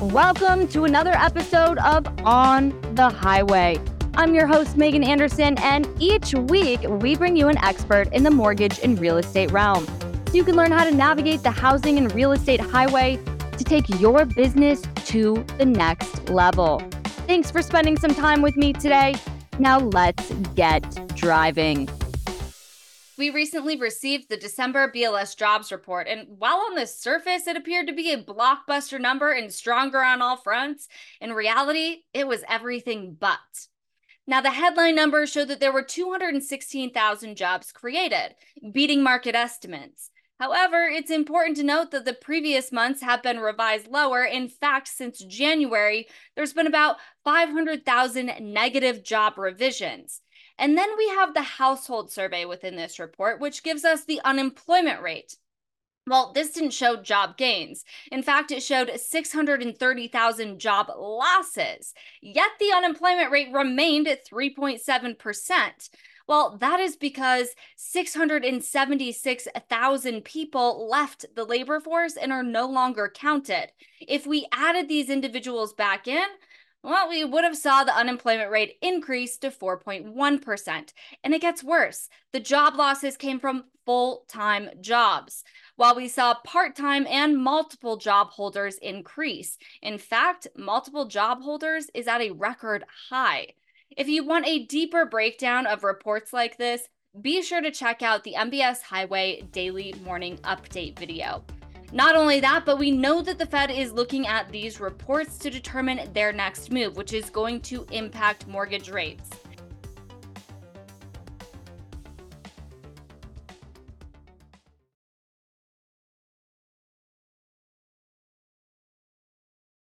Welcome to another episode of On the Highway. I'm your host, Megan Anderson, and each week we bring you an expert in the mortgage and real estate realm so you can learn how to navigate the housing and real estate highway to take your business to the next level. Thanks for spending some time with me today. Now let's get driving. We recently received the December BLS jobs report, and while on the surface it appeared to be a blockbuster number and stronger on all fronts, in reality, it was everything but. Now, the headline numbers show that there were 216,000 jobs created, beating market estimates. However, it's important to note that the previous months have been revised lower. In fact, since January, there's been about 500,000 negative job revisions. And then we have the household survey within this report, which gives us the unemployment rate. Well, this didn't show job gains. In fact, it showed 630,000 job losses. Yet the unemployment rate remained at 3.7%. Well, that is because 676,000 people left the labor force and are no longer counted. If we added these individuals back in, well, we would have saw the unemployment rate increase to 4.1%. And it gets worse. The job losses came from full-time jobs, while we saw part-time and multiple job holders increase. In fact, multiple job holders is at a record high. If you want a deeper breakdown of reports like this, be sure to check out the MBS Highway Daily Morning Update video. Not only that, but we know that the Fed is looking at these reports to determine their next move, which is going to impact mortgage rates.